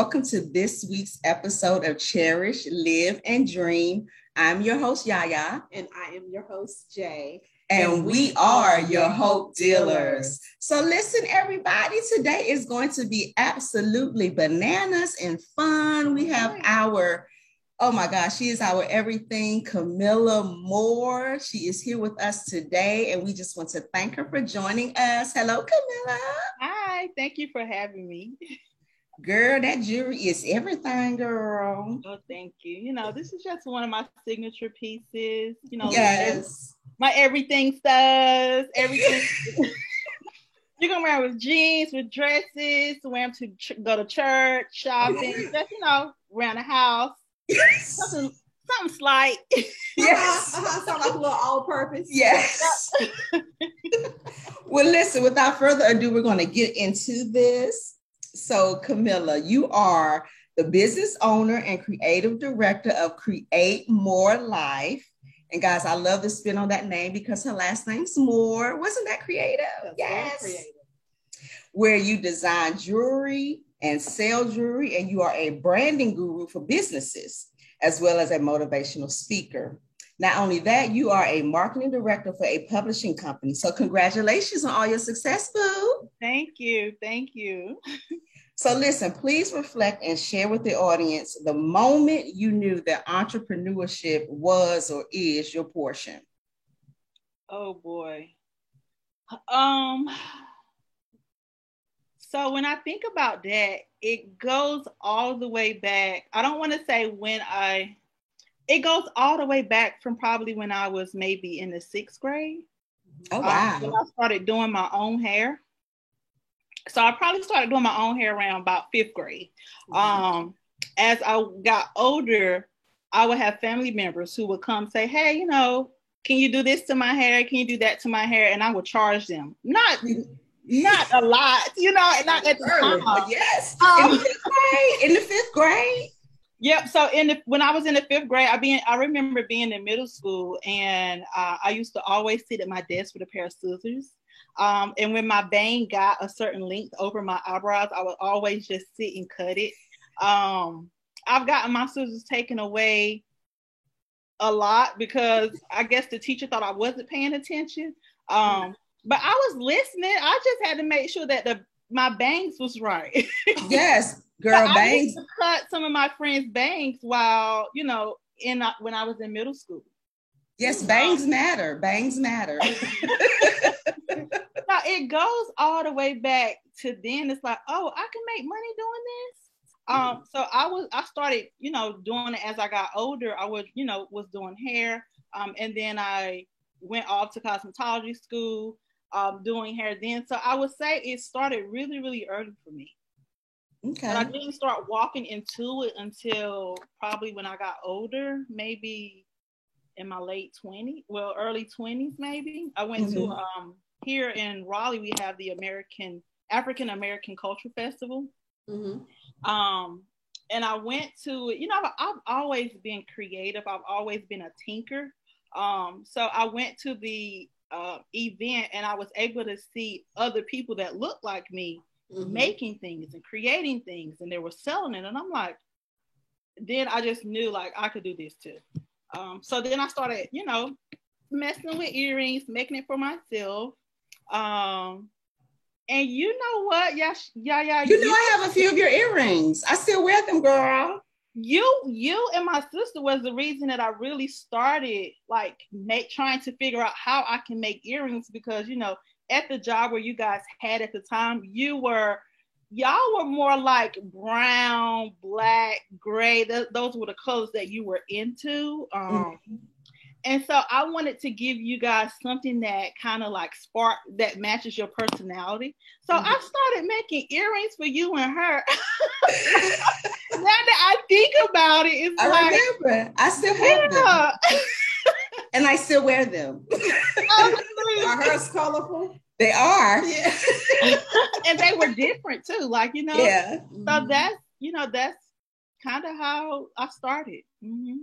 welcome to this week's episode of Cherish, Live, and Dream. I'm your host, Yaya. And I am your host, Jay. And, and we, we are your hope dealers. So, listen, everybody, today is going to be absolutely bananas and fun. We have our Oh my gosh, she is our everything, Camilla Moore. She is here with us today, and we just want to thank her for joining us. Hello, Camilla. Hi, thank you for having me. Girl, that jewelry is everything, girl. Oh, thank you. You know, this is just one of my signature pieces. You know, yes, my everything stuff, everything. you can wear with jeans, with dresses, wear them to ch- go to church, shopping, just you know, around the house. Yes. Something, something slight. Yes. Uh-huh. Sound like a little all-purpose. Yes. well, listen, without further ado, we're going to get into this. So, Camilla, you are the business owner and creative director of Create More Life. And guys, I love the spin on that name because her last name's Moore. Wasn't that creative? That's yes. Creative. Where you design jewelry and sell jewelry, and you are a branding guru for businesses, as well as a motivational speaker. Not only that, you are a marketing director for a publishing company. So, congratulations on all your success, Boo. Thank you. Thank you. So, listen, please reflect and share with the audience the moment you knew that entrepreneurship was or is your portion. Oh boy. Um, so when I think about that, it goes all the way back. I don't want to say when I, it goes all the way back from probably when I was maybe in the sixth grade. Oh, wow. Um, when I started doing my own hair. So I probably started doing my own hair around about fifth grade. Um, as I got older, I would have family members who would come say, Hey, you know, can you do this to my hair? Can you do that to my hair? And I would charge them. Not not a lot, you know, not at the time. Yes. Um, in the fifth grade. In the fifth grade. Yep. So in the when I was in the fifth grade, I being I remember being in middle school, and uh, I used to always sit at my desk with a pair of scissors. Um, and when my bang got a certain length over my eyebrows, I would always just sit and cut it. Um, I've gotten my scissors taken away a lot because I guess the teacher thought I wasn't paying attention. Um, but I was listening. I just had to make sure that the my bangs was right. yes, girl, so bangs. cut some of my friends' bangs while you know in uh, when I was in middle school. Yes, bangs matter. Bangs matter. now it goes all the way back to then. It's like, oh, I can make money doing this. Um, so I was I started, you know, doing it as I got older. I was, you know, was doing hair. Um, and then I went off to cosmetology school um, doing hair then. So I would say it started really, really early for me. Okay. But I didn't start walking into it until probably when I got older, maybe in my late 20s, well, early 20s, maybe. I went mm-hmm. to um, here in Raleigh, we have the American African American Culture Festival. Mm-hmm. Um, and I went to, you know, I've, I've, always been creative. I've always been a tinker. Um, so I went to the uh, event and I was able to see other people that looked like me mm-hmm. making things and creating things and they were selling it. And I'm like, then I just knew like I could do this too. Um, so then I started, you know, messing with earrings, making it for myself. Um, and you know what? Yeah, yeah, yeah. You, you know, I have a few of your earrings. I still wear them, girl you you and my sister was the reason that I really started like make trying to figure out how I can make earrings because you know at the job where you guys had at the time you were y'all were more like brown black gray Th- those were the colors that you were into um mm-hmm. And so I wanted to give you guys something that kind of like spark that matches your personality. So mm-hmm. I started making earrings for you and her. now that I think about it, it's I like remember. I still have yeah. them. and I still wear them. are hers colorful? They are. Yeah. and they were different too. Like, you know. Yeah. So that's, you know, that's kind of how I started. Mm-hmm.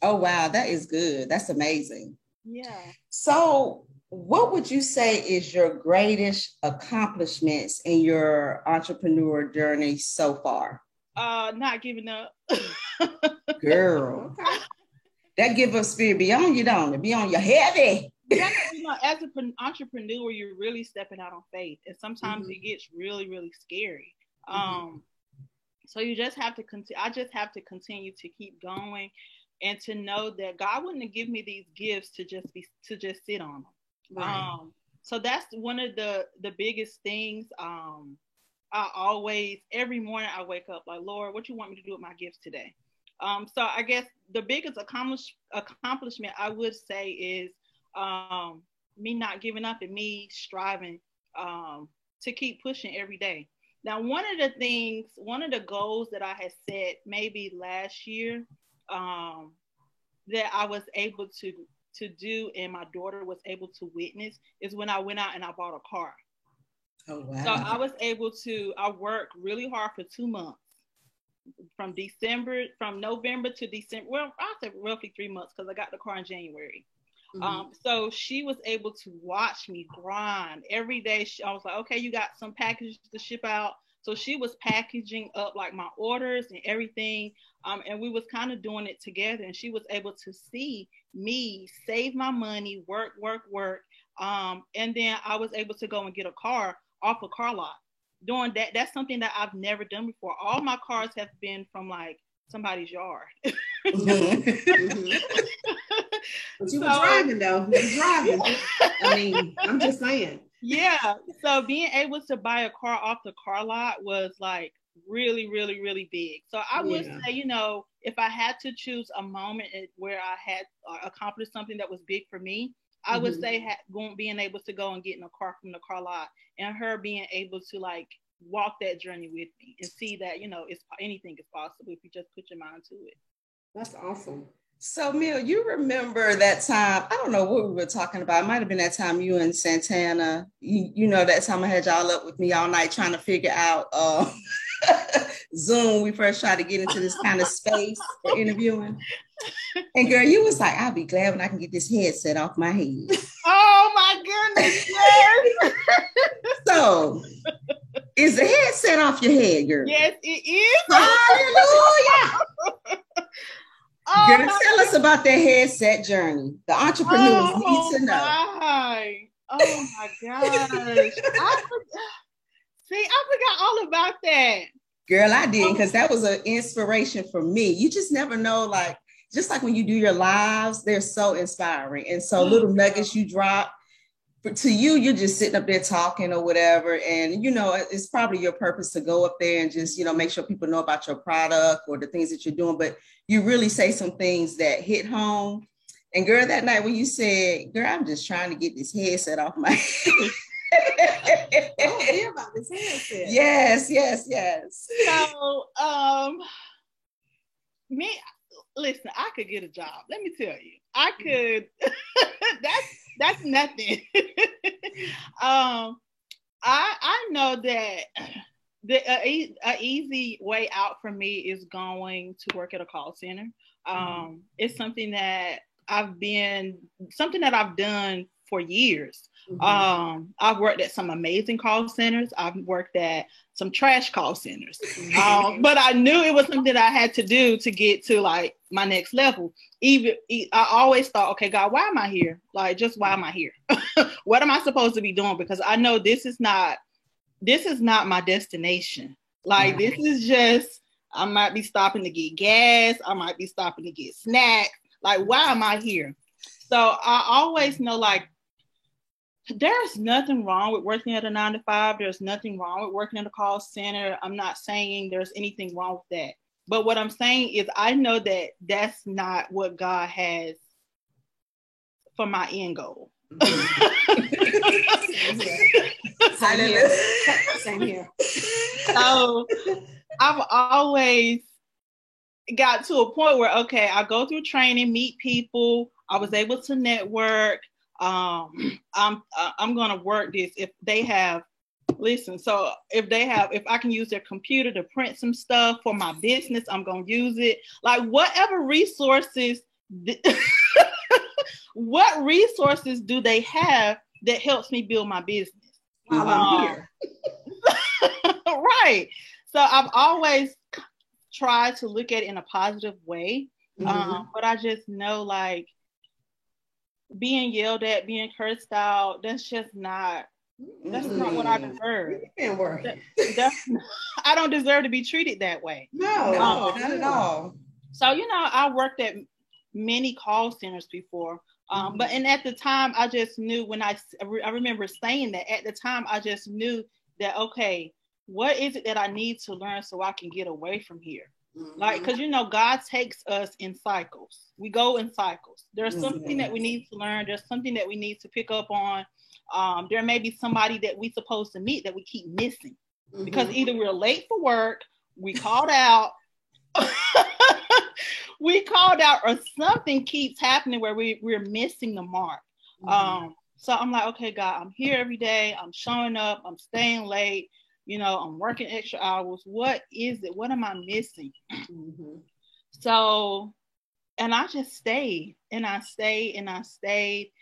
Oh wow, that is good. That's amazing. Yeah. So, what would you say is your greatest accomplishments in your entrepreneur journey so far? Uh, not giving up. Girl, that give up spirit be on you, don't it? Be on you heavy. Yeah, you know, as an entrepreneur, you're really stepping out on faith, and sometimes mm-hmm. it gets really, really scary. Mm-hmm. Um, so you just have to continue. I just have to continue to keep going, and to know that God wouldn't have given me these gifts to just be to just sit on them. Right. Um, so that's one of the the biggest things. Um, I always every morning I wake up like, Lord, what you want me to do with my gifts today? Um, so I guess the biggest accomplish, accomplishment I would say is um, me not giving up and me striving um, to keep pushing every day. Now, one of the things, one of the goals that I had set maybe last year um, that I was able to to do and my daughter was able to witness is when I went out and I bought a car. Oh wow. So I was able to I worked really hard for two months from December, from November to December. Well, I said roughly three months because I got the car in January. Mm-hmm. Um, so she was able to watch me grind every day. She, I was like, okay, you got some packages to ship out. So she was packaging up like my orders and everything. Um, and we was kind of doing it together. And she was able to see me save my money, work, work, work. Um, and then I was able to go and get a car off a car lot. Doing that, that's something that I've never done before. All my cars have been from like somebody's yard. mm-hmm. But you so, were driving though. You were driving. I mean, I'm just saying. Yeah. So being able to buy a car off the car lot was like really, really, really big. So I would yeah. say, you know, if I had to choose a moment where I had uh, accomplished something that was big for me, I mm-hmm. would say ha- going being able to go and get in a car from the car lot, and her being able to like walk that journey with me and see that you know it's anything is possible if you just put your mind to it. That's awesome. So, Mill, you remember that time? I don't know what we were talking about. It might have been that time you and Santana. You, you know that time I had y'all up with me all night trying to figure out uh, Zoom. We first tried to get into this kind of space for interviewing. And girl, you was like, I'll be glad when I can get this headset off my head. Oh my goodness, yes. so is the headset off your head, girl? Yes, it is. Hallelujah. Oh, Girl, tell us about that headset journey. The entrepreneurs oh, need to know. My. Oh my gosh. I See, I forgot all about that. Girl, I did because that was an inspiration for me. You just never know, like, just like when you do your lives, they're so inspiring. And so, mm-hmm. little nuggets you drop, to you, you're just sitting up there talking or whatever. And, you know, it's probably your purpose to go up there and just, you know, make sure people know about your product or the things that you're doing. But you really say some things that hit home. And girl, that night when you said, girl, I'm just trying to get this headset off my head. Oh, hear about this headset. Yes, yes, yes. So, um, me, listen, I could get a job. Let me tell you, I could. that's that's nothing. um, I I know that the a, a, easy way out for me is going to work at a call center. Um, mm-hmm. It's something that I've been something that I've done for years. Mm-hmm. Um, I've worked at some amazing call centers. I've worked at some trash call centers. Mm-hmm. Um, but I knew it was something I had to do to get to like my next level. Even I always thought, okay, God, why am I here? Like, just why am I here? what am I supposed to be doing? Because I know this is not this is not my destination. Like, this is just I might be stopping to get gas. I might be stopping to get snacks. Like, why am I here? So I always know like there's nothing wrong with working at a nine to five. There's nothing wrong with working in a call center. I'm not saying there's anything wrong with that. But what I'm saying is, I know that that's not what God has for my end goal. Same here. Same here. So I've always got to a point where, okay, I go through training, meet people. I was able to network um, I'm uh, I'm gonna work this if they have listen so if they have if i can use their computer to print some stuff for my business i'm going to use it like whatever resources what resources do they have that helps me build my business while i'm um, here right so i've always tried to look at it in a positive way. Mm-hmm. Um, but I just know like being yelled at, being cursed out, that's just not that's mm-hmm. not what I deserve. That, that's, I don't deserve to be treated that way. No, no, not at all. So you know, I worked at many call centers before, um, mm-hmm. but and at the time, I just knew when I I remember saying that at the time, I just knew that okay, what is it that I need to learn so I can get away from here? Mm-hmm. Like, because you know, God takes us in cycles. We go in cycles. There's mm-hmm. something that we need to learn. There's something that we need to pick up on. Um, there may be somebody that we're supposed to meet that we keep missing mm-hmm. because either we're late for work, we called out, we called out, or something keeps happening where we, we're missing the mark. Mm-hmm. Um, so I'm like, okay, God, I'm here every day. I'm showing up. I'm staying late you know, I'm working extra hours. What is it? What am I missing? Mm-hmm. So, and I just stayed and I stayed and I stayed.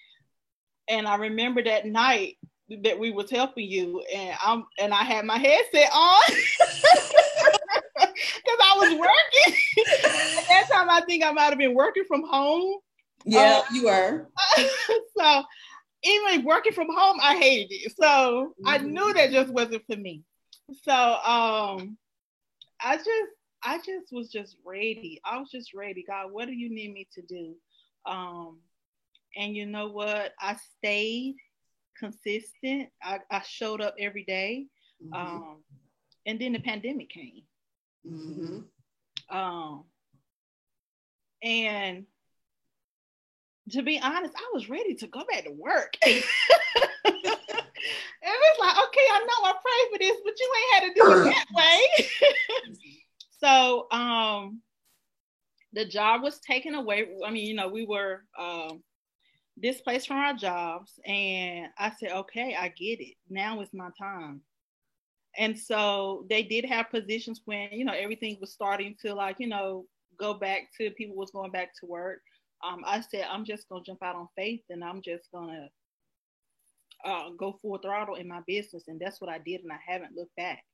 And I remember that night that we was helping you and I'm and I had my headset on because I was working. that time I think I might have been working from home. Yeah, uh, you were. so even working from home, I hated it. So mm-hmm. I knew that just wasn't for me so um I just I just was just ready. I was just ready. God, what do you need me to do? Um and you know what? I stayed consistent. I, I showed up every day. Mm-hmm. Um and then the pandemic came. Mm-hmm. Um and to be honest, I was ready to go back to work. And it's like, okay, I know I prayed for this, but you ain't had to do it that way. so um the job was taken away. I mean, you know, we were um displaced from our jobs. And I said, okay, I get it. Now is my time. And so they did have positions when, you know, everything was starting to like, you know, go back to people was going back to work. Um, I said, I'm just gonna jump out on faith and I'm just gonna uh, go full throttle in my business, and that's what I did, and I haven't looked back.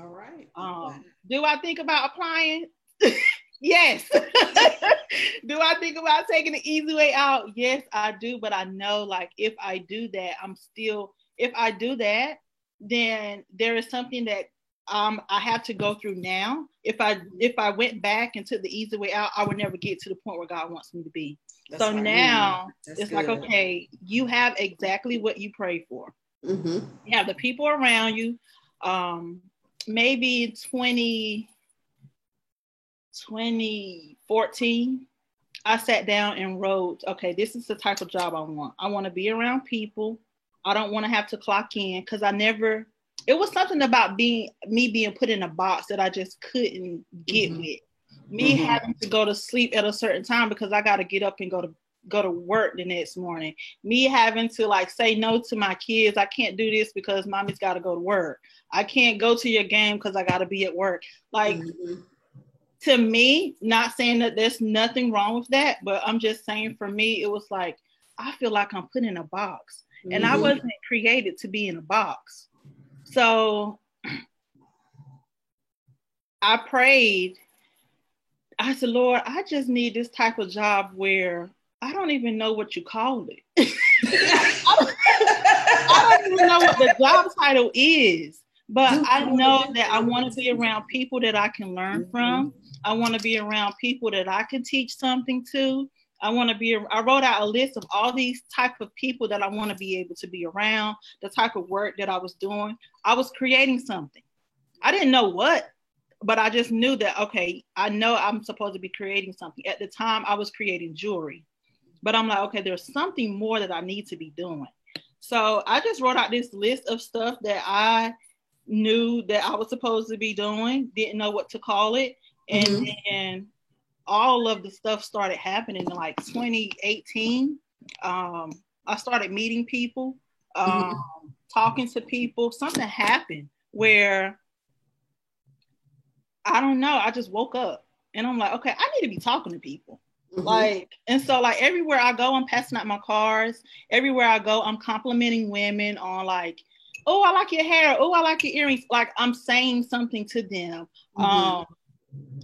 All right. Um, do I think about applying? yes. do I think about taking the easy way out? Yes, I do. But I know, like, if I do that, I'm still. If I do that, then there is something that um, I have to go through now. If I if I went back and took the easy way out, I would never get to the point where God wants me to be. That's so now it's good. like, okay, you have exactly what you pray for. Mm-hmm. You have the people around you. Um, maybe 20, 2014, I sat down and wrote, okay, this is the type of job I want. I want to be around people. I don't want to have to clock in because I never, it was something about being me being put in a box that I just couldn't get mm-hmm. with me mm-hmm. having to go to sleep at a certain time because I got to get up and go to go to work the next morning. Me having to like say no to my kids. I can't do this because mommy's got to go to work. I can't go to your game because I got to be at work. Like mm-hmm. to me, not saying that there's nothing wrong with that, but I'm just saying for me, it was like I feel like I'm put in a box, mm-hmm. and I mm-hmm. wasn't created to be in a box. So I prayed I said, Lord, I just need this type of job where I don't even know what you call it. I, don't, I, don't, even know what the job title is, but I know that I want to be around people that I can learn from. I want to be around people that I can teach something to. I want to be. I wrote out a list of all these type of people that I want to be able to be around. The type of work that I was doing. I was creating something. I didn't know what, but I just knew that okay, I know I'm supposed to be creating something. At the time, I was creating jewelry, but I'm like, okay, there's something more that I need to be doing. So I just wrote out this list of stuff that I knew that I was supposed to be doing, didn't know what to call it, and mm-hmm. then all of the stuff started happening in like 2018. Um, I started meeting people, um, mm-hmm. talking to people. Something happened where I don't know. I just woke up and I'm like, okay, I need to be talking to people. Mm-hmm. Like, and so like everywhere I go, I'm passing out my cars. Everywhere I go, I'm complimenting women on like, oh, I like your hair. Oh, I like your earrings. Like I'm saying something to them. Mm-hmm. Um,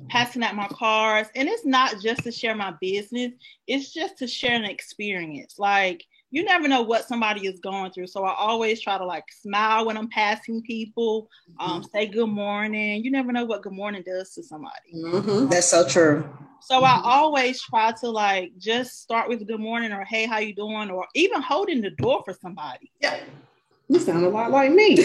passing out my cards. And it's not just to share my business, it's just to share an experience. Like you never know what somebody is going through. So I always try to like smile when I'm passing people, um, mm-hmm. say good morning. You never know what good morning does to somebody. Mm-hmm. That's so true. So mm-hmm. I always try to like just start with good morning or hey, how you doing? Or even holding the door for somebody. Yeah. You sound a lot like me.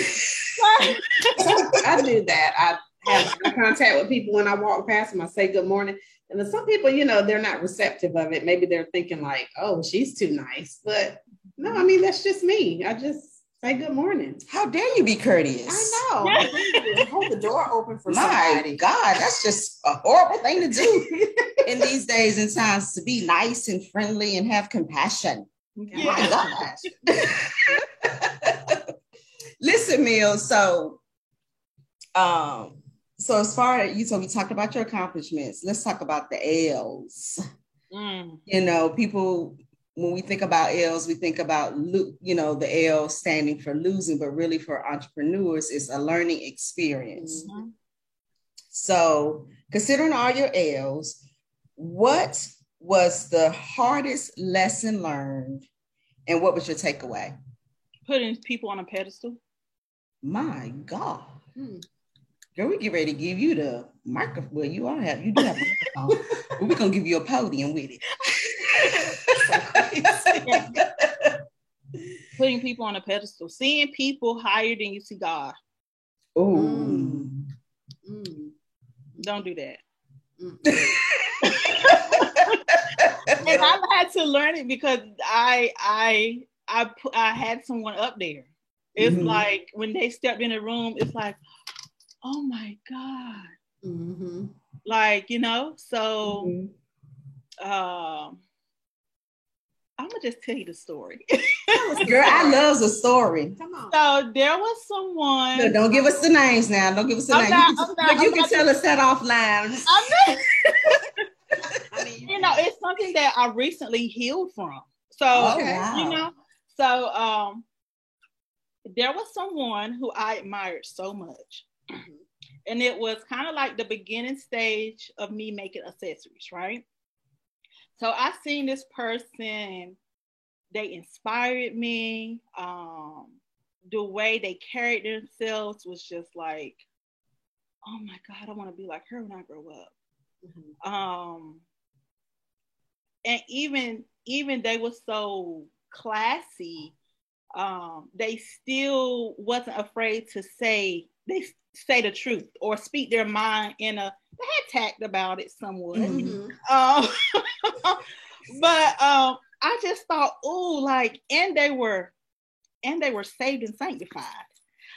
I do that. I have contact with people when I walk past them. I say good morning. And then some people, you know, they're not receptive of it. Maybe they're thinking like, oh, she's too nice. But no, I mean, that's just me. I just say good morning. How dare you be courteous? I know. Hold the door open for My somebody. God, that's just a horrible thing to do in these days and times to be nice and friendly and have compassion. Yeah. My God. Listen, Mills. So, um, so as far as you so we talked about your accomplishments let's talk about the l's mm. you know people when we think about l's we think about you know the l standing for losing but really for entrepreneurs it's a learning experience mm-hmm. so considering all your l's what was the hardest lesson learned and what was your takeaway putting people on a pedestal my god mm. Girl, we get ready to give you the microphone. Well, you all have you do have a microphone. but we're gonna give you a podium with it. Putting people on a pedestal, seeing people higher than you see God. Oh, mm. mm. don't do that. Mm. and I've had to learn it because I I I I had someone up there. It's mm-hmm. like when they stepped in the room, it's like, oh my God. Mm-hmm. Like, you know, so mm-hmm. um, I'm gonna just tell you the story. Girl, I love the story. Come on. So there was someone. No, don't give us the names now. Don't give us the names. Not, you can, not, you can tell us that offline. I mean, you know, it's something that I recently healed from. So oh, wow. you know, so um, there was someone who I admired so much. And it was kind of like the beginning stage of me making accessories, right? So I seen this person, they inspired me. Um, the way they carried themselves was just like, oh my God, I want to be like her when I grow up. Mm-hmm. Um, and even even they were so classy, um, they still wasn't afraid to say they say the truth or speak their mind in a they had tact about it somewhat. Mm-hmm. Um, but um, I just thought, oh, like, and they were, and they were saved and sanctified.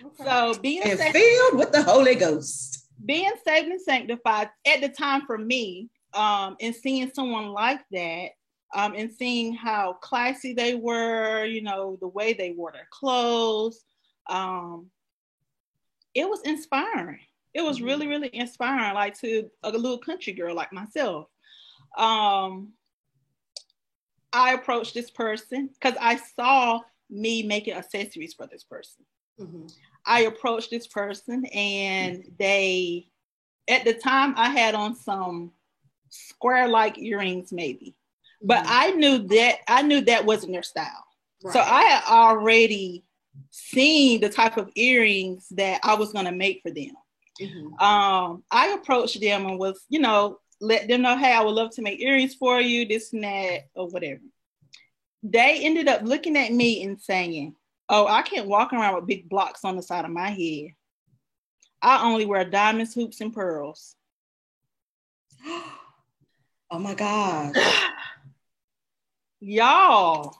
Okay. So being and saved, filled with the Holy Ghost. Being saved and sanctified at the time for me, um, and seeing someone like that, um, and seeing how classy they were, you know, the way they wore their clothes, um, it was inspiring. It was mm-hmm. really, really inspiring, like to a little country girl like myself. Um, I approached this person because I saw me making accessories for this person. Mm-hmm. I approached this person and they, at the time, I had on some square like earrings, maybe, mm-hmm. but I knew that I knew that wasn't their style. Right. So I had already seeing the type of earrings that I was going to make for them. Mm-hmm. Um, I approached them and was, you know, let them know, hey, I would love to make earrings for you, this and that, or whatever. They ended up looking at me and saying, Oh, I can't walk around with big blocks on the side of my head. I only wear diamonds, hoops, and pearls. oh my God. Y'all.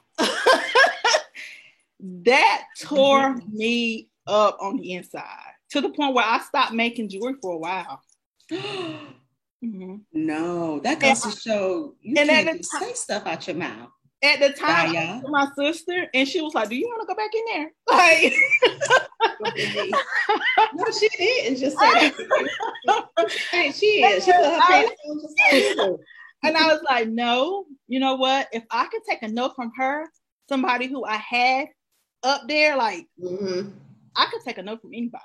That tore mm-hmm. me up on the inside to the point where I stopped making jewelry for a while. mm-hmm. No, that goes and, to show you can't time, say stuff out your mouth. At the time, Bye, my sister, and she was like, "Do you want to go back in there?" Like, no, she didn't. Just say, hey, she is. She put her pants on. And I was like, "No, you know what? If I could take a note from her, somebody who I had up there, like mm-hmm. I could take a note from anybody.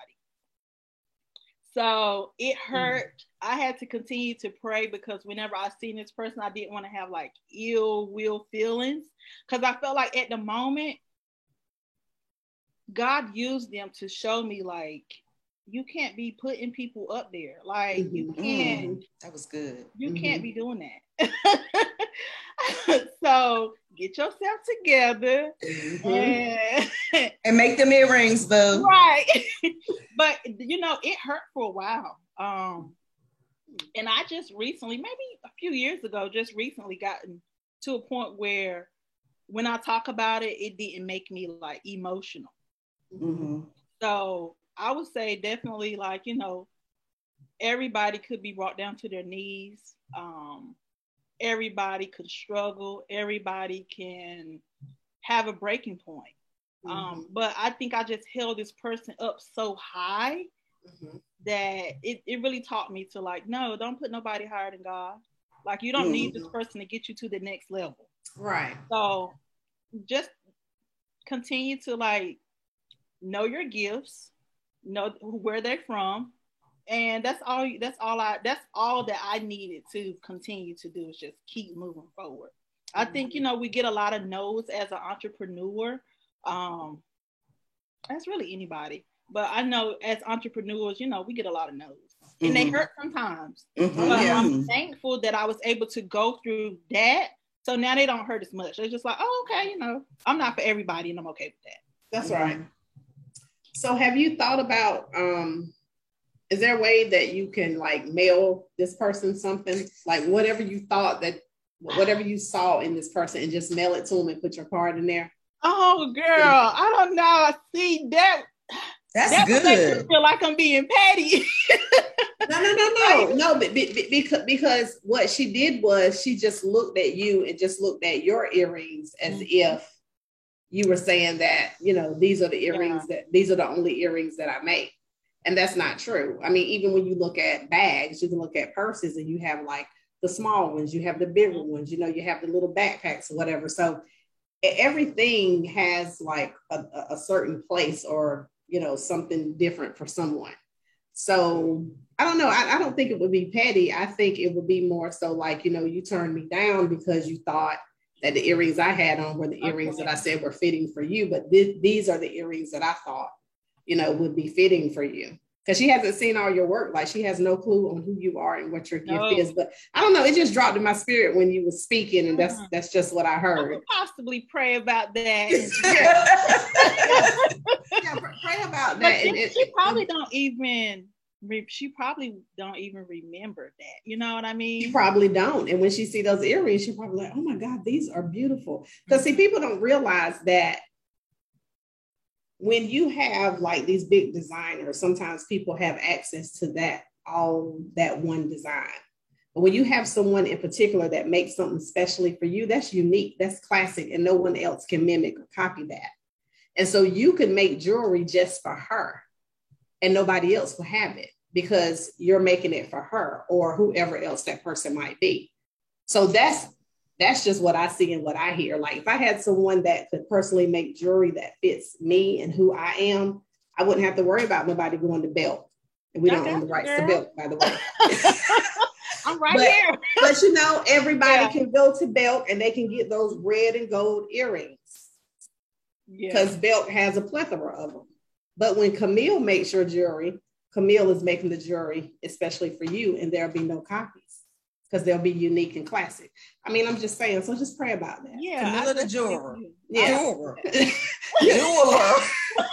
So it hurt. I had to continue to pray because whenever I seen this person, I didn't want to have like ill will feelings because I felt like at the moment, God used them to show me like you can't be putting people up there. Like you Mm-hmm. can't. That was good. You Mhm. can't be doing that. so get yourself together Mhm. and And make them earrings, boo. right. but you know, it hurt for a while. Um, and I just recently, maybe a few years ago, just recently gotten to a point where when I talk about it, it didn't make me like emotional. Mhm. So I would say definitely like, you know, everybody could be brought down to their knees. Um, everybody could struggle. Everybody can have a breaking point. Um, but I think I just held this person up so high Mhm. that it, it really taught me to like, no, don't put nobody higher than God. Like you don't need this person to get you to the next level. Right. So just continue to like know your gifts, know where they're from. And that's all that's all I that's all that I needed to continue to do is just keep moving forward. I think you know we get a lot of no's as an entrepreneur. Um that's really anybody. But I know as entrepreneurs, you know, we get a lot of no's. And they Mhm. hurt sometimes. Mhm. But Yeah. I'm thankful that I was able to go through that. So now they don't hurt as much. They're just like, oh, okay, you know, I'm not for everybody and I'm okay with that. That's right. So have you thought about um is there a way that you can like mail this person something? Like whatever you thought that whatever you saw in this person and just mail it to them and put your card in there? Oh, girl, I don't know. I see that. That's that would make me feel like I'm being petty. No, no, no, no, no. But because because what she did was she just looked at you and just looked at your earrings as Mhm. if you were saying that you know these are the earrings that these are the only earrings that I make, and that's not true. I mean, even when you look at bags, you can look at purses and you have like the small ones, you have the bigger ones, you know, you have the little backpacks or whatever. So everything has like a, a- certain place or you know something different for someone. So I don't know. I, I don't think it would be petty. I think it would be more so like, you know, you turned me down because you thought that the earrings I had on were the earrings that I said were fitting for you. But thi- these are the earrings that I thought, you know, would be fitting for you. Because she hasn't seen all your work. Like she has no clue on who you are and what your gift No. is. But I don't know. It just dropped in my spirit when you were speaking. And that's Mhm. that's just what I I heard. could possibly pray about that. yeah, pray about that. she, And she probably don't even. She probably don't even remember that. You know what I mean? She probably don't. And when she see those earrings, she probably like, oh my God, these are beautiful. Because see, people don't realize that when you have like these big designers, sometimes people have access to that, all that one design. But when you have someone in particular that makes something specially for you, that's unique, that's classic, and no one else can mimic or copy that. And so you can make jewelry just for her, and nobody else will have it because you're making it for her or whoever else that person might be. So that's that's just what I see and what I hear. Like if I had someone that could personally make jewelry that fits me and who I am, I wouldn't have to worry about nobody going to Belk. And we I don't own the rights you, to Belk, by the way. I'm right But- here. but you know, everybody Yeah. can go to Belk and they can get those red and gold earrings Yeah. because Belk has a plethora of them. But when Camille makes your jewelry, Camille is making the jewelry especially for you, and there'll be no copies because they'll be unique and classic. I mean, I'm just saying, so just pray about that. Yeah. Camilla I the just jeweler. think you- Yeah. Jeweler. Jeweler.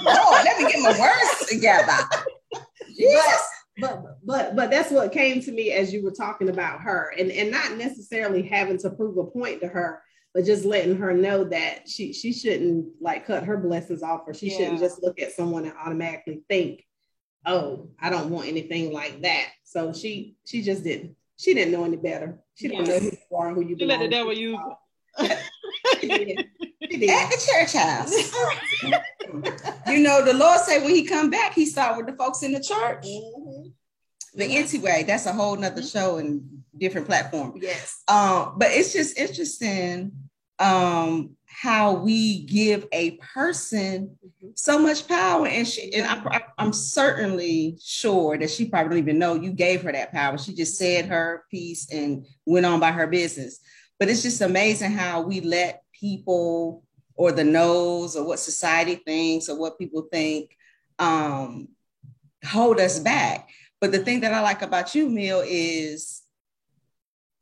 Lord, let me get my words together. Yes. But but but that's what came to me as you were talking about her, and and not necessarily having to prove a point to her, but just letting her know that she she shouldn't like cut her blessings off, or she shouldn't just look at someone and automatically think, oh, I don't want anything like that. So she she just didn't. She didn't know any better. She didn't know who you are and who you You let the devil to. use it. She did. She did. At the church house. you know, the Lord said when he come back, he start with the folks in the church. Mhm. But anyway, that's a whole nother show and different platform. Yes. Um, but it's just interesting um how we give a person mm-hmm. so much power and she and I, am certainly sure that she probably don't even know you gave her that power. She just said her piece and went on by her business. But it's just amazing how we let people or the nose or what society thinks or what people think um, hold us back. But the thing that i like about you Mill is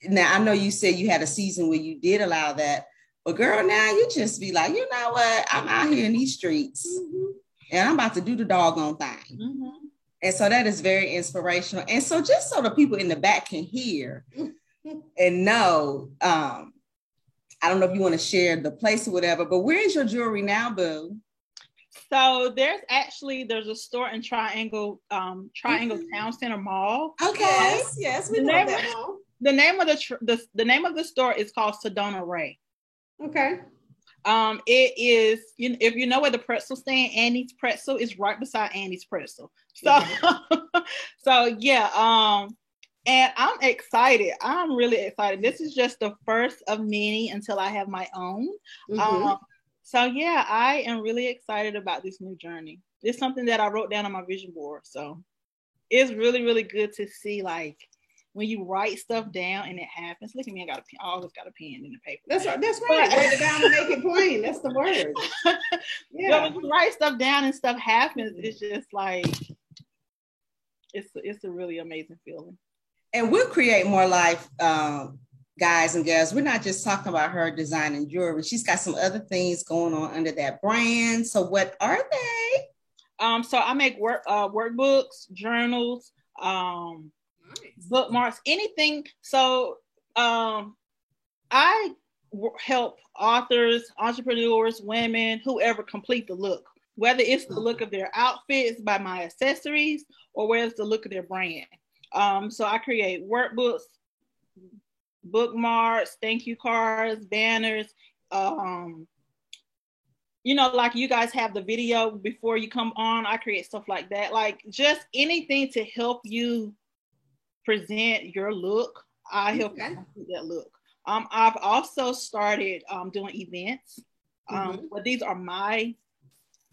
now i know you said you had a season where you did allow that but girl, now you just be like, you know what? I'm out here in these streets mm-hmm. and I'm about to do the doggone thing. Mm-hmm. And so that is very inspirational. And so just so the people in the back can hear and know, um, I don't know if you want to share the place or whatever, but where is your jewelry now, Boo? So there's actually there's a store in Triangle um, Triangle mm-hmm. Town Center Mall. Okay. Yes, yes, we the know that mall. The name of the, the the name of the store is called Sedona Ray. Okay. Um, it is you know, if you know where the pretzel stand, Annie's pretzel is right beside Annie's pretzel. So so yeah, um, and I'm excited. I'm really excited. This is just the first of many until I have my own. Mm-hmm. Um, so yeah, I am really excited about this new journey. It's something that I wrote down on my vision board. So it's really, really good to see like when you write stuff down and it happens. Look at me, I got a pen. I always got a pen in the paper. That's right. That's right. Write it down and make it plain. That's the word. Yeah. when you write stuff down and stuff happens, it's just like it's it's a really amazing feeling. And we'll create more life, um, guys and girls. We're not just talking about her designing jewelry. She's got some other things going on under that brand. So what are they? Um, so I make work uh, workbooks, journals, um, nice. bookmarks, anything. So um, I w- help authors, entrepreneurs, women, whoever complete the look, whether it's the look of their outfits by my accessories or whether it's the look of their brand. Um, so I create workbooks, bookmarks, thank you cards, banners. Um, you know, like you guys have the video before you come on. I create stuff like that, like just anything to help you present your look. I help okay. you that look. Um, I've also started um, doing events, um, mm-hmm. but these are my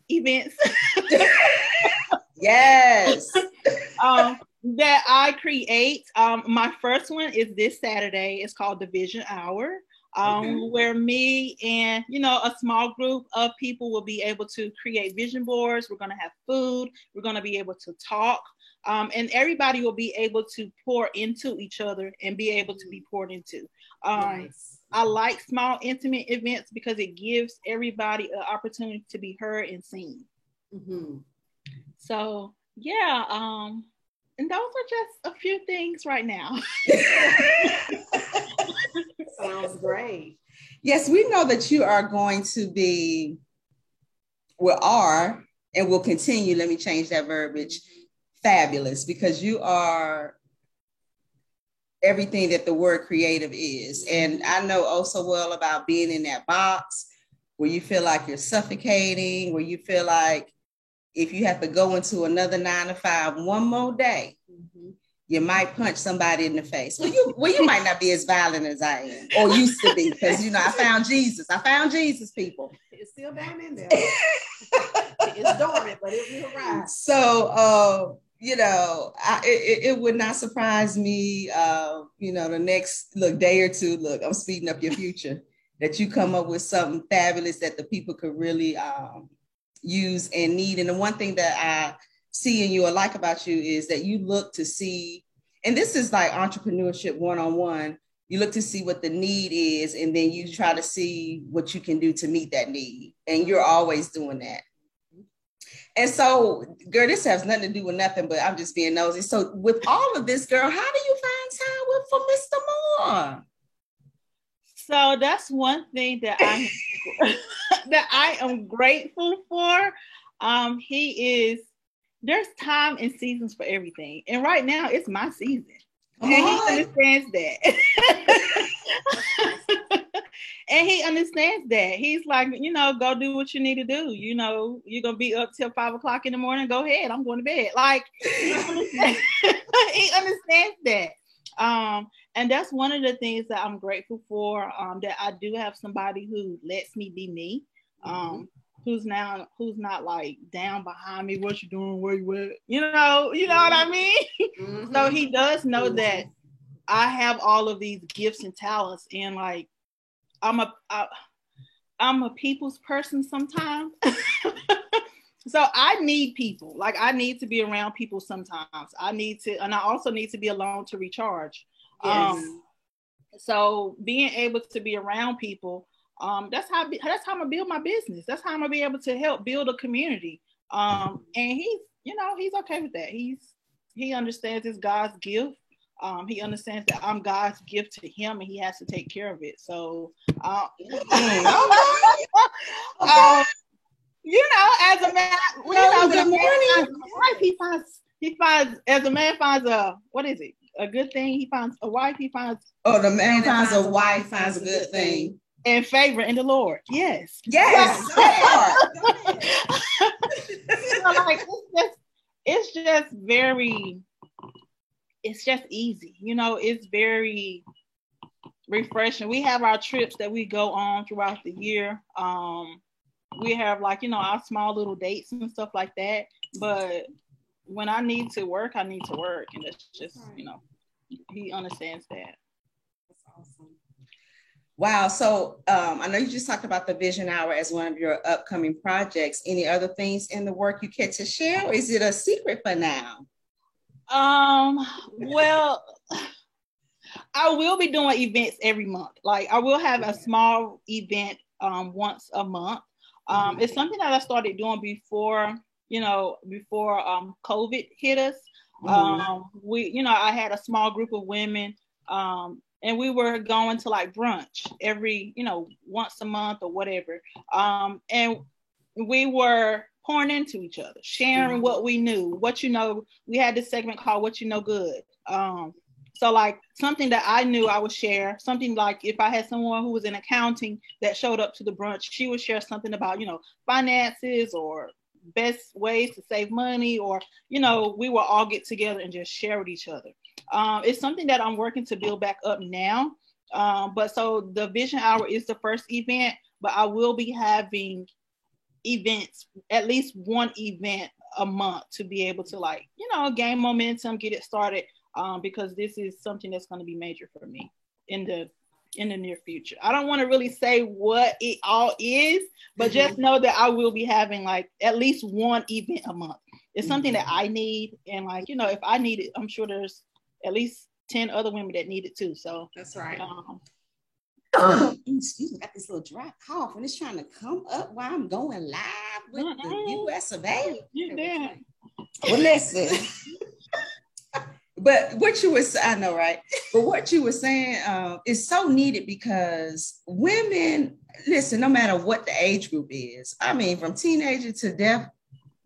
events. yes. um, that I create. Um, my first one is this Saturday. It's called the Vision Hour. Um, okay. where me and you know a small group of people will be able to create vision boards. We're going to have food. We're going to be able to talk um, and everybody will be able to pour into each other and be able to be poured into. Um, nice. I like small, intimate events because it gives everybody an opportunity to be heard and seen. Mm-hmm. So, yeah, um, and those are just a few things right now. Sounds great. Yes, we know that you are going to be, well, are, and will continue. Let me change that verbiage fabulous because you are everything that the word creative is. And I know also well about being in that box where you feel like you're suffocating, where you feel like if you have to go into another nine to five one more day, mm-hmm. you might punch somebody in the face. Well, you well, you might not be as violent as I am or used to be, because you know, I found Jesus. I found Jesus, people. It's still down in there. it's dormant, but it will rise. So uh you know, I, it, it, would not surprise me. Uh, you know, the next look day or two, look, I'm speeding up your future. that you come up with something fabulous that the people could really um, use and need. And the one thing that I see in you or like about you is that you look to see, and this is like entrepreneurship one on one. You look to see what the need is, and then you try to see what you can do to meet that need. And you're always doing that. And so, girl, this has nothing to do with nothing, but I'm just being nosy. So, with all of this, girl, how do you find time with for Mr. Moore? So that's one thing that I that I am grateful for. Um, he is there's time and seasons for everything, and right now it's my season, and he understands that. and he understands that. He's like, you know, go do what you need to do. You know, you're gonna be up till five o'clock in the morning. Go ahead, I'm going to bed. Like he understands, that. Um, and that's one of the things that I'm grateful for. Um, that I do have somebody who lets me be me. Um, mm-hmm. who's now who's not like down behind me. What you doing? Where you at? You know, you know what I mean. Mm-hmm. so he does know mm-hmm. that I have all of these gifts and talents, and like I'm a I, I'm a people's person sometimes. so I need people. Like I need to be around people sometimes. I need to, and I also need to be alone to recharge. Yes. Um, so being able to be around people, um, that's how that's how I'm gonna build my business. That's how I'm gonna be able to help build a community. Um, and he's, you know, he's okay with that. He's he understands it's God's gift. Um, he understands that I'm God's gift to him, and he has to take care of it. So, uh, um, you know, as a man, you know, good morning. Wife, he finds he finds as a man finds a what is it? A good thing. He finds a wife. He finds. Oh, the man finds, finds a wife. Finds a good thing. And favor in the Lord. Yes. Yes. you know, like it's just, it's just very. It's just easy. You know, it's very refreshing. We have our trips that we go on throughout the year. Um, we have like you know our small little dates and stuff like that. But when i need to work i need to work. And it's just you know he understands that. That's awesome. Wow. So um, i know you just talked about the vision hour as one of your upcoming projects. Any other things in the work you care to share or is it a secret for now um well I will be doing events every month. Like I will have a small event um, once a month. Um, it's something that I started doing before, you know, before um, COVID hit us. Mm-hmm. Um, we, you know, I had a small group of women, um, and we were going to like brunch every, you know, once a month or whatever. Um, and we were pouring into each other, sharing mm-hmm. what we knew, what you know. We had this segment called "What You Know Good." Um, so like something that I knew I would share, something like if I had someone who was in accounting that showed up to the brunch, she would share something about, you know, finances or best ways to save money or, you know, we will all get together and just share with each other. Um, it's something that I'm working to build back up now. Um, but so the vision hour is the first event, but I will be having events, at least one event a month to be able to like, you know, gain momentum, get it started um, because this is something that's going to be major for me in the in the near future. I don't want to really say what it all is, but mm-hmm. just know that I will be having like at least one event a month. It's something mm-hmm. that I need, and like you know, if I need it, I'm sure there's at least ten other women that need it too. So that's right. Um, excuse me, got this little dry cough and it's trying to come up while I'm going live with the US of A. You did. Well, listen. but what you were I know, right? But what you were saying um, is so needed because women, listen, no matter what the age group is, I mean, from teenager to death,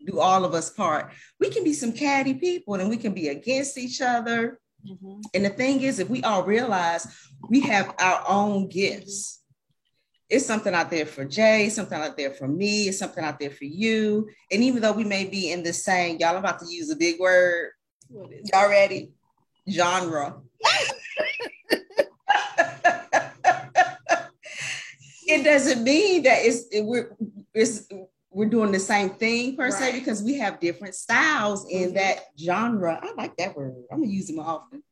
do all of us part. We can be some catty people and we can be against each other. Mm-hmm. And the thing is, if we all realize we have our own gifts, it's something out there for Jay, something out there for me, it's something out there for you. And even though we may be in the same, y'all, I'm about to use a big word, Y'all ready? Genre. it doesn't mean that it's it, we're it's we're doing the same thing per right. se because we have different styles in mm-hmm. that genre. I like that word. I'm gonna use it more often.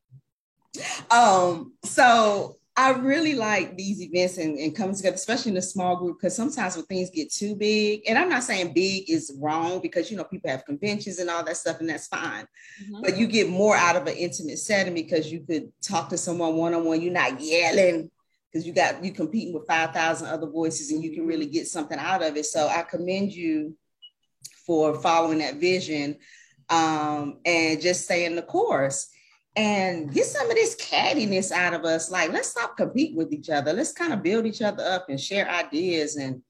Um, so I really like these events and, and coming together, especially in a small group, because sometimes when things get too big, and I'm not saying big is wrong because you know people have conventions and all that stuff, and that's fine. Mm-hmm. But you get more out of an intimate setting because you could talk to someone one on one. You're not yelling because you got you competing with five thousand other voices, and you can really get something out of it. So I commend you for following that vision um, and just staying the course and get some of this cattiness out of us. Like, let's stop competing with each other. Let's kind of build each other up and share ideas. And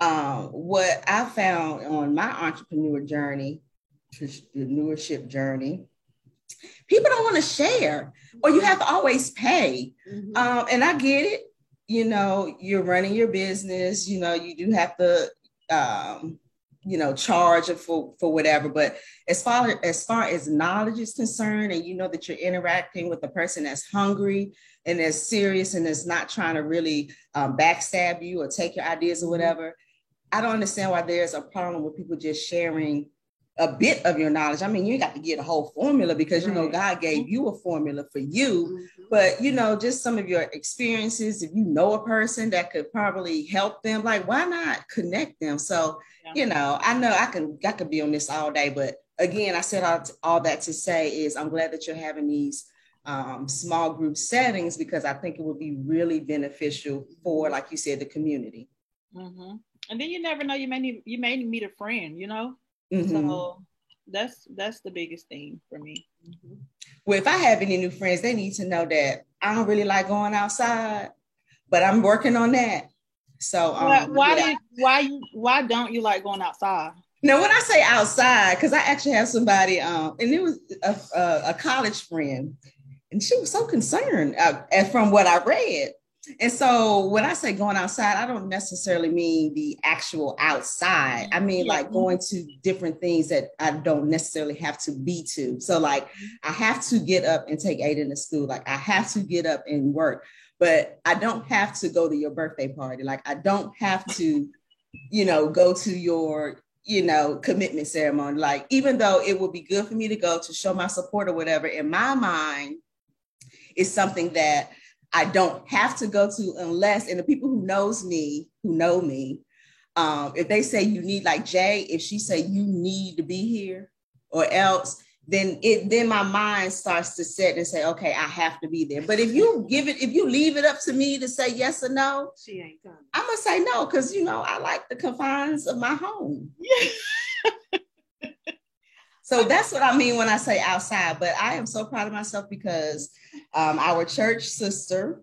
um, what I found on my entrepreneur journey, entrepreneurship journey, people don't want to share, or you have to always pay. Mm-hmm. Um, and I get it. You know, you're running your business. You know, you do have to um, you know charge for for whatever but as far as far as knowledge is concerned and you know that you're interacting with a person that's hungry and is serious and is not trying to really um, backstab you or take your ideas or mm-hmm. whatever i don't understand why there's a problem with people just sharing a bit of your knowledge. I mean, you got to get a whole formula because you know God gave you a formula for you, mm-hmm. but you know, just some of your experiences. If you know a person that could probably help them, like why not connect them? So, you know, I know I can I could be on this all day, but again, I said all, all that to say is I'm glad that you're having these um, small group settings because I think it would be really beneficial for, like you said, the community. Mm-hmm. And then you never know, you may need, you may meet a friend, you know. Mm-hmm. So that's that's the biggest thing for me. Mm-hmm. Well, if I have any new friends, they need to know that I don't really like going outside, but I'm working on that. So um, why yeah. did why you why don't you like going outside? Now, when I say outside, because I actually have somebody, um, and it was a, a, a, college friend, and she was so concerned uh, from what I read. And so when I say going outside, I don't necessarily mean the actual outside. I mean yeah. like going to different things that I don't necessarily have to be to. So like I have to get up and take Aiden to school. Like I have to get up and work, but I don't have to go to your birthday party. Like I don't have to, you know, go to your you know commitment ceremony like even though it would be good for me to go to show my support or whatever in my mind is something that I don't have to go to unless, and the people who knows me, who know me, um, if they say you need, like Jay, if she say you need to be here or else, then it then my mind starts to set and say, okay, I have to be there. But if you give it, if you leave it up to me to say yes or no, she ain't coming. I'm gonna say no because you know I like the confines of my home. so that's what I mean when I say outside. But I am so proud of myself because um, our church sister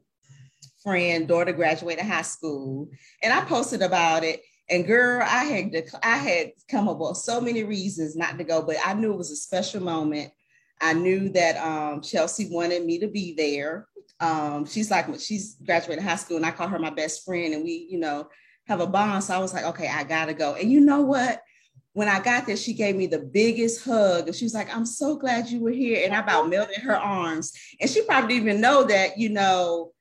friend daughter graduated high school, and I posted about it. And girl, I had to, I had come up with so many reasons not to go, but I knew it was a special moment. I knew that um, Chelsea wanted me to be there. Um, she's like, she's graduated high school, and I call her my best friend, and we, you know, have a bond. So I was like, okay, I gotta go. And you know what? When I got there, she gave me the biggest hug. And she was like, I'm so glad you were here. And I about melted her arms. And she probably didn't even know that, you know,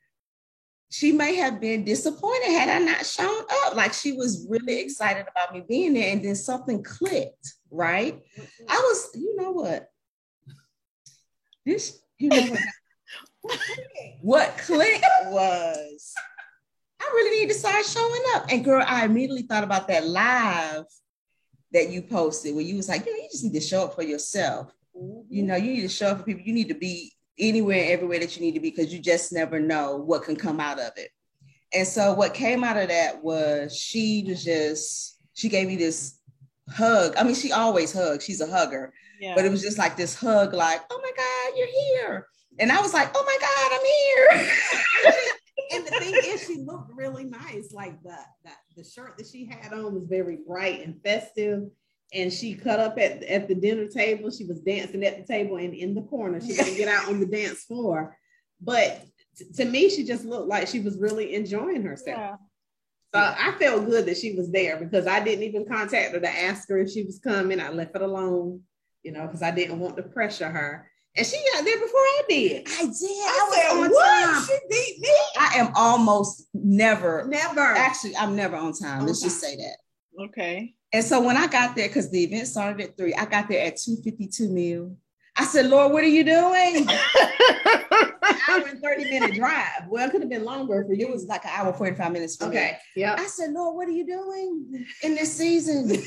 she may have been disappointed had I not shown up. Like she was really excited about me being there. And then something clicked, right? Mm-hmm. I was, you know what? This, you know what? what clicked was I really need to start showing up. And girl, I immediately thought about that live that you posted where you was like, you know, you just need to show up for yourself. Mm-hmm. You know, you need to show up for people. You need to be anywhere, everywhere that you need to be because you just never know what can come out of it. And so what came out of that was she was just she gave me this hug. I mean, she always hugs. She's a hugger. Yeah. But it was just like this hug, like, oh my God, you're here. And I was like, oh my God, I'm here. and the thing is, she looked really nice. Like the, the the shirt that she had on was very bright and festive. And she cut up at, at the dinner table. She was dancing at the table and in the corner. She didn't get out on the dance floor. But t- to me, she just looked like she was really enjoying herself. Yeah. So I felt good that she was there because I didn't even contact her to ask her if she was coming. I left it alone, you know, because I didn't want to pressure her. And she got there before I did. I did. I, I was on what? time. She beat me. I am almost never, never. Actually, I'm never on time. Let's just say that. Okay. And so when I got there, because the event started at three, I got there at 252 mil. I said, Lord, what are you doing? hour and 30 minute drive. Well, it could have been longer for you. It was like an hour, 45 minutes for okay. me. Yeah. I said, Lord, what are you doing in this season?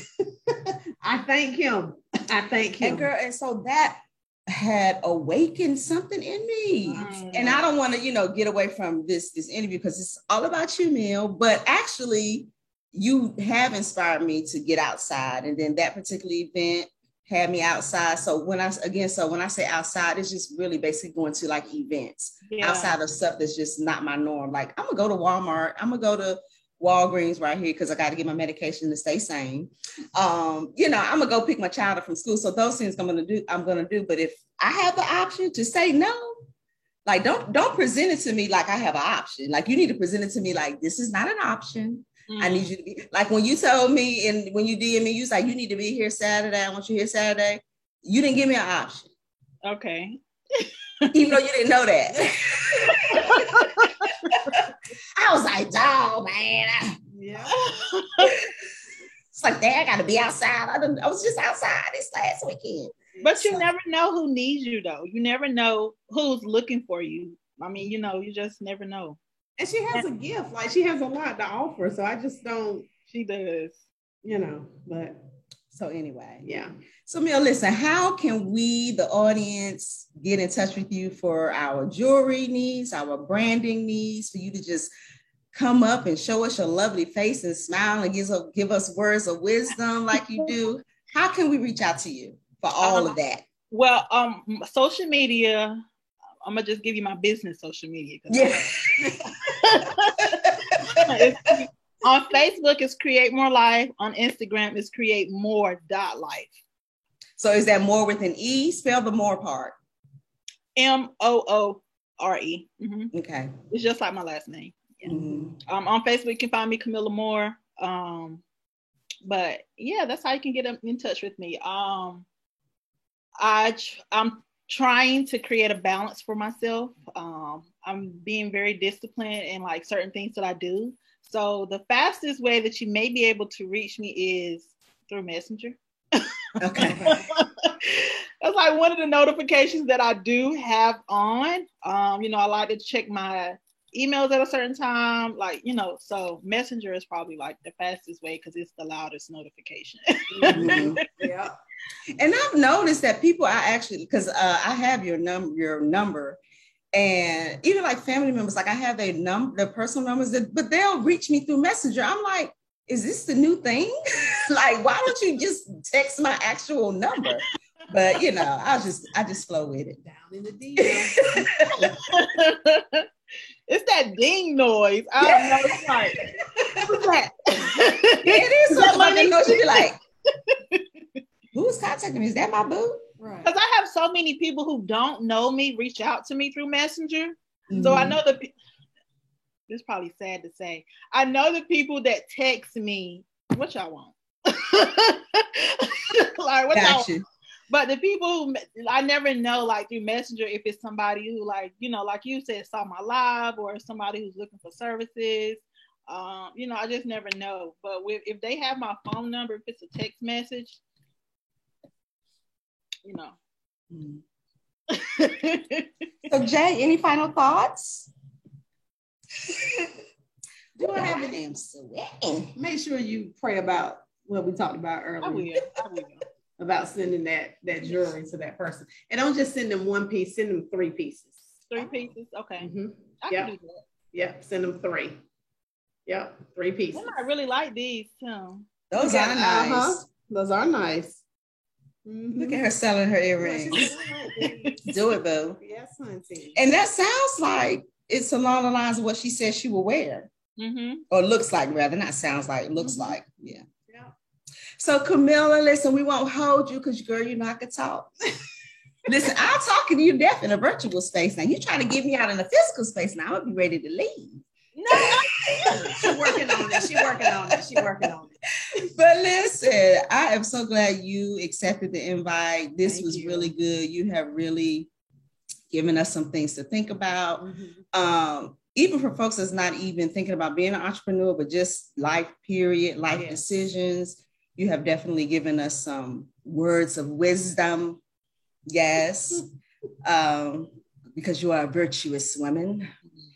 I thank him. I thank him. And girl, and so that had awakened something in me. Mm. And I don't want to, you know, get away from this this interview because it's all about you, Mill. But actually, you have inspired me to get outside. And then that particular event had me outside. So when I again, so when I say outside, it's just really basically going to like events yeah. outside of stuff that's just not my norm. Like I'm gonna go to Walmart, I'm gonna go to Walgreens right here because I got to get my medication to stay sane. Um, you know, I'm gonna go pick my child up from school. So those things I'm gonna do, I'm gonna do. But if I have the option to say no, like don't don't present it to me like I have an option. Like you need to present it to me like this is not an option. I need you to be like when you told me and when you DM me, you was like, you need to be here Saturday. I want you here Saturday. You didn't give me an option. Okay. Even though you didn't know that. I was like, dog, man. Yeah. It's like, dang, I gotta be outside. I, done, I was just outside this last weekend. But you So- never know who needs you though. You never know who's looking for you. I mean, you know, you just never know. And she has a gift. Like she has a lot to offer. So I just don't, She does. you know, but So anyway, yeah. So Mill, listen, how can we, the audience, get in touch with you for our jewelry needs, our branding needs, for you to just come up and show us your lovely face and smile and give us, give us words of wisdom like you do? How can we reach out to you for all of that? Well, um, social media. I'm gonna just give you my business social media. Yeah. on Facebook, is Create Moore Life. On Instagram, is Create Moore dot Life. so is that more with an E? Spell the more part. M O O R E. Mhm. Okay. It's just like my last name. Yeah. Mhm. Um, on Facebook, you can find me Camilla Moore. Um, but yeah, that's how you can get in- in touch with me. Um, I tr- I'm trying to create a balance for myself. Um, I'm being very disciplined in like certain things that I do. So the fastest way that you may be able to reach me is through Messenger. Okay. That's like one of the notifications that I do have on. Um, you know, I like to check my emails at a certain time, like you know. So Messenger is probably like the fastest way because it's the loudest notification. Mhm. Yeah. And I've noticed that people I actually because uh, I have your number your number and even like family members like I have their number their personal numbers that, but they'll reach me through messenger I'm like is this the new thing like why don't you just text my actual number but you know I just I just flow with it Down in the deep. it's that ding noise. I don't know. It's like, what's that? it is something like money? that know she be like who's contacting me is that my boo right. Because I have so many people who don't know me reach out to me through Messenger. So I Mhm. know the. pe- This is probably sad to say. I know the people that text me. What y'all want? like what y'all got But the people who I never know, like through Messenger, if it's somebody who, like, you know, like you said, saw my live or somebody who's looking for services. Um, you know, I just never know. But with, if they have my phone number, if it's a text message, you know. Mhm. so Jay any final thoughts Do I have I any? am sweating Make sure you pray about what we talked about earlier. I will. I will. About sending that that jewelry to that person, and don't just send them one piece. Send them three pieces. Three pieces. Okay. Mhm. I Yeah. can do that. Yep. Send them three. Yep. Three pieces. Women, I really like these too. those Yeah, are nice uh-huh. Those are nice. Mhm. Look at her selling her earrings. Do it, boo. Yes, auntie. And that sounds like it's along the lines of what she said she will wear, Mm-hmm. or looks like rather, not sounds like, looks Mhm. like. Yeah. Yeah. So Camilla, listen, we won't hold you because girl, you know I could talk. listen, I'm talking to you deaf in a virtual space. Now You're trying to get me out in a physical space. Now I'm gonna be ready to leave. No, She working on it. She working on it. She working on it. But listen, I am so glad you accepted the invite. This Thank was you. really good. You have really given us some things to think about. Mhm. um, even for folks that's not even thinking about being an entrepreneur, but just life period, life Yes. decisions, you have definitely given us some words of wisdom. Yes. um, because you are a virtuous woman.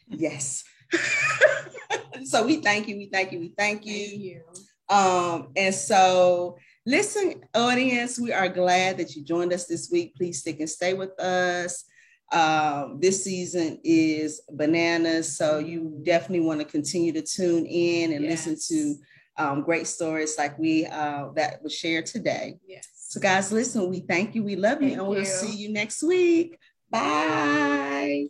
Yes. so we thank you, we thank you, we thank you. Thank you. Um, and so, listen, audience, we are glad that you joined us this week. Please stick and stay with us. Um, this season is bananas, so you definitely want to continue to tune in and listen to um, great stories like we uh, that was shared today. Yes. So, guys, listen, we thank you, we love you, Thank and we'll you. see you next week. Bye.